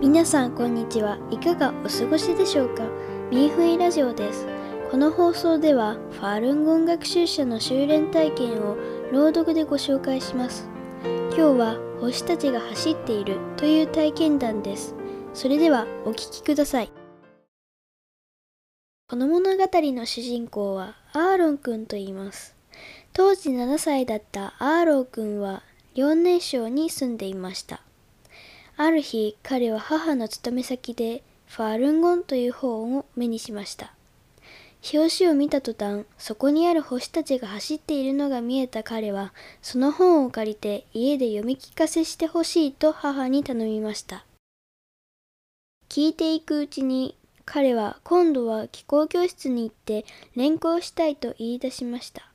皆さんこんにちは。いかがお過ごしでしょうか？ミーフイラジオです。この放送ではファールンゴン学習者の修練体験を朗読でご紹介します。今日は星たちが走っているという体験談です。それではお聞きください。この物語の主人公はアーロンくんと言います。当時7歳だったアーロンくんは遼寧省に住んでいました。ある日、彼は母の勤め先でファールンゴンという本を目にしました。表紙を見た途端、そこにある星たちが走っているのが見えた彼は、その本を借りて家で読み聞かせしてほしいと母に頼みました。聞いていくうちに、彼は今度は気候教室に行って連行したいと言い出しました。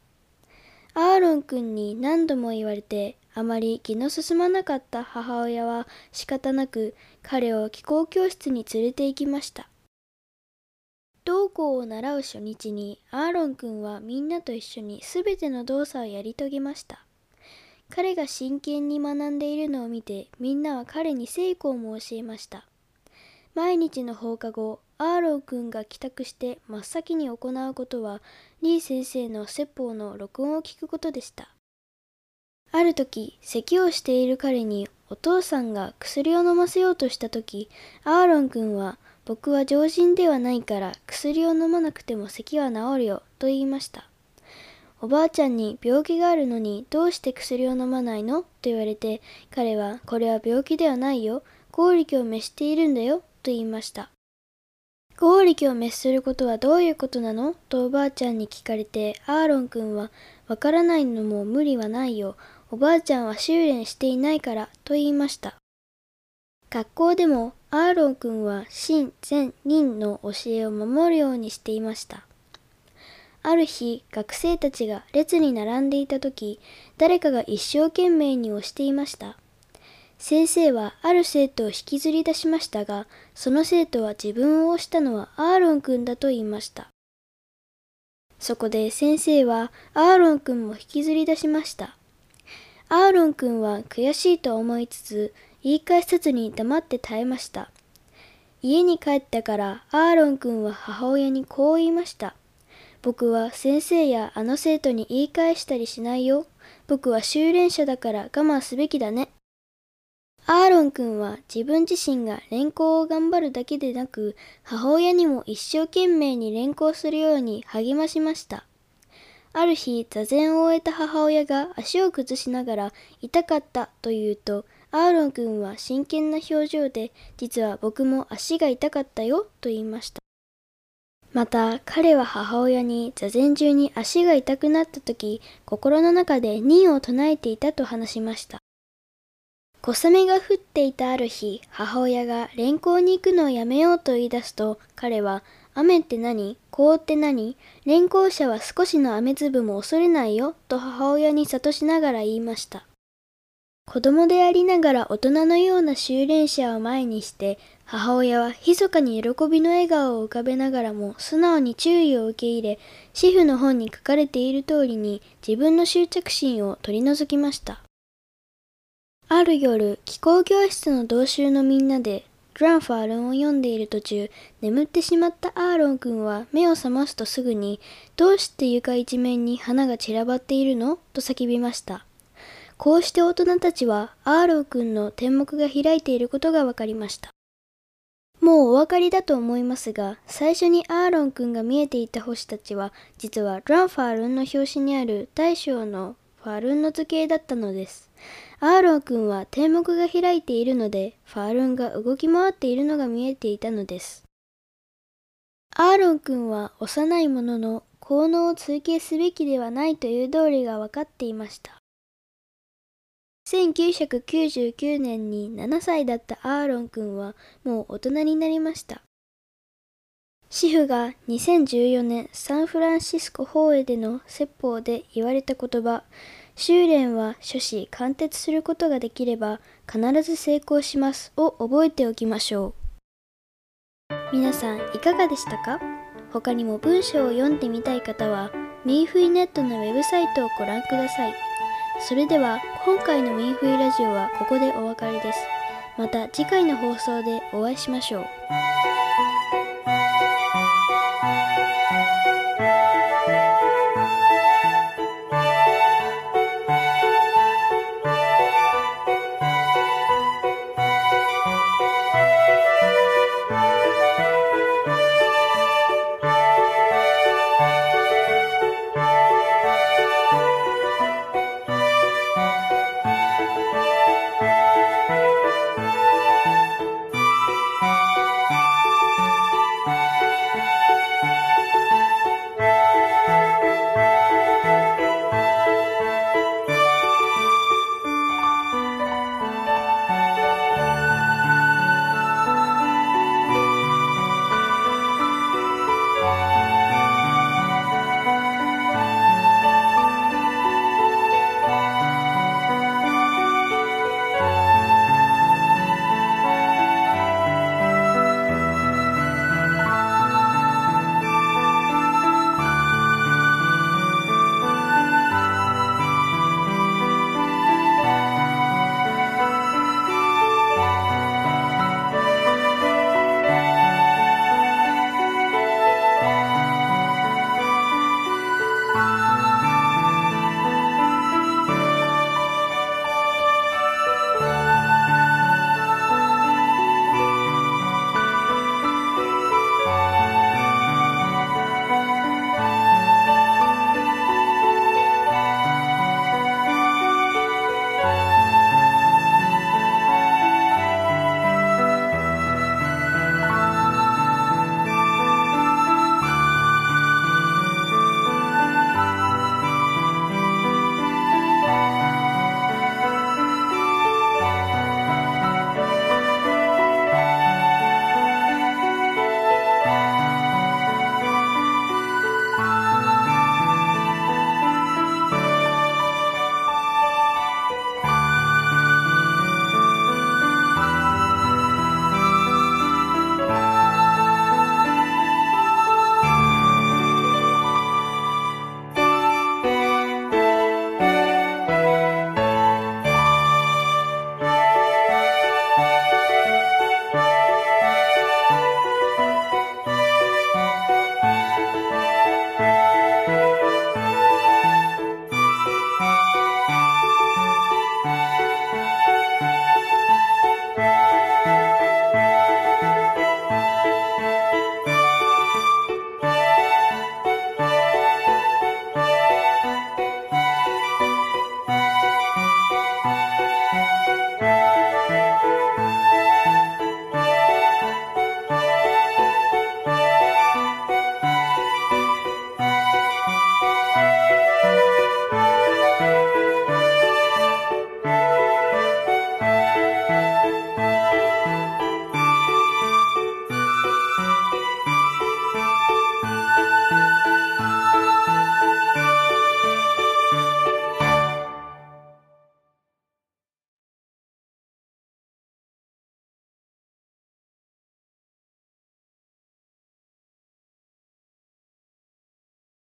アーロン君に何度も言われてあまり気の進まなかった母親は仕方なく彼を気候教室に連れて行きました。同校を習う初日にアーロン君はみんなと一緒に全ての動作をやり遂げました。彼が真剣に学んでいるのを見てみんなは彼に成功も教えました。毎日の放課後、アーロン君が帰宅して真っ先に行うことはリー先生の説法の録音を聞くことでした。ある時、咳をしている彼にお父さんが薬を飲ませようとした時、アーロン君は僕は常人ではないから薬を飲まなくても咳は治るよと言いました。おばあちゃんに病気があるのにどうして薬を飲まないの？と言われて彼はこれは病気ではないよ。合力を召しているんだよと言いました。合力を召することはどういうことなの？とおばあちゃんに聞かれてアーロン君はわからないのも無理はないよ。おばあちゃんは修練していないからと言いました。学校でもアーロン君は真善人の教えを守るようにしていました。ある日、学生たちが列に並んでいた時、誰かが一生懸命に押していました。先生はある生徒を引きずり出しましたが、その生徒は自分を押したのはアーロン君だと言いました。そこで先生はアーロン君も引きずり出しました。アーロン君は悔しいと思いつつ、言い返さずに黙って耐えました。家に帰ってからアーロン君は母親にこう言いました。僕は先生やあの生徒に言い返したりしないよ。僕は修練者だから我慢すべきだね。アーロン君は自分自身が連行を頑張るだけでなく、母親にも一生懸命に連行するように励ましました。ある日、座禅を終えた母親が足を崩しながら痛かったと言うと、アーロン君は真剣な表情で、実は僕も足が痛かったよと言いました。また、彼は母親に座禅中に足が痛くなった時、心の中で任を唱えていたと話しました。小雨が降っていたある日、母親が連行に行くのをやめようと言い出すと、彼は雨って何？凍って何？連行者は少しの雨粒も恐れないよ、と母親に諭しながら言いました。子供でありながら大人のような修練者を前にして、母親は密かに喜びの笑顔を浮かべながらも素直に注意を受け入れ、主婦の本に書かれている通りに自分の執着心を取り除きました。ある夜、気候教室の同州のみんなでグランファールンを読んでいる途中、眠ってしまったアーロン君は目を覚ますとすぐに、どうして床一面に花が散らばっているの？と叫びました。こうして大人たちはアーロン君の天目が開いていることが分かりました。もうお分かりだと思いますが、最初にアーロン君が見えていた星たちは、実はグランファールンの表紙にある大小のファルンの図形だったのです。アーロン君は天目が開いているので、ファールンが動き回っているのが見えていたのです。アーロン君は幼いものの効能を追求すべきではないという道理が分かっていました。1999年に7歳だったアーロン君はもう大人になりました。シフが2014年サンフランシスコ法営での説法で言われた言葉、修練は諸子貫徹することができれば必ず成功しますを覚えておきましょう。皆さんいかがでしたか？他にも文章を読んでみたい方は、ミーフイネットのウェブサイトをご覧ください。それでは今回のミーフイラジオはここでお別れです。また次回の放送でお会いしましょう。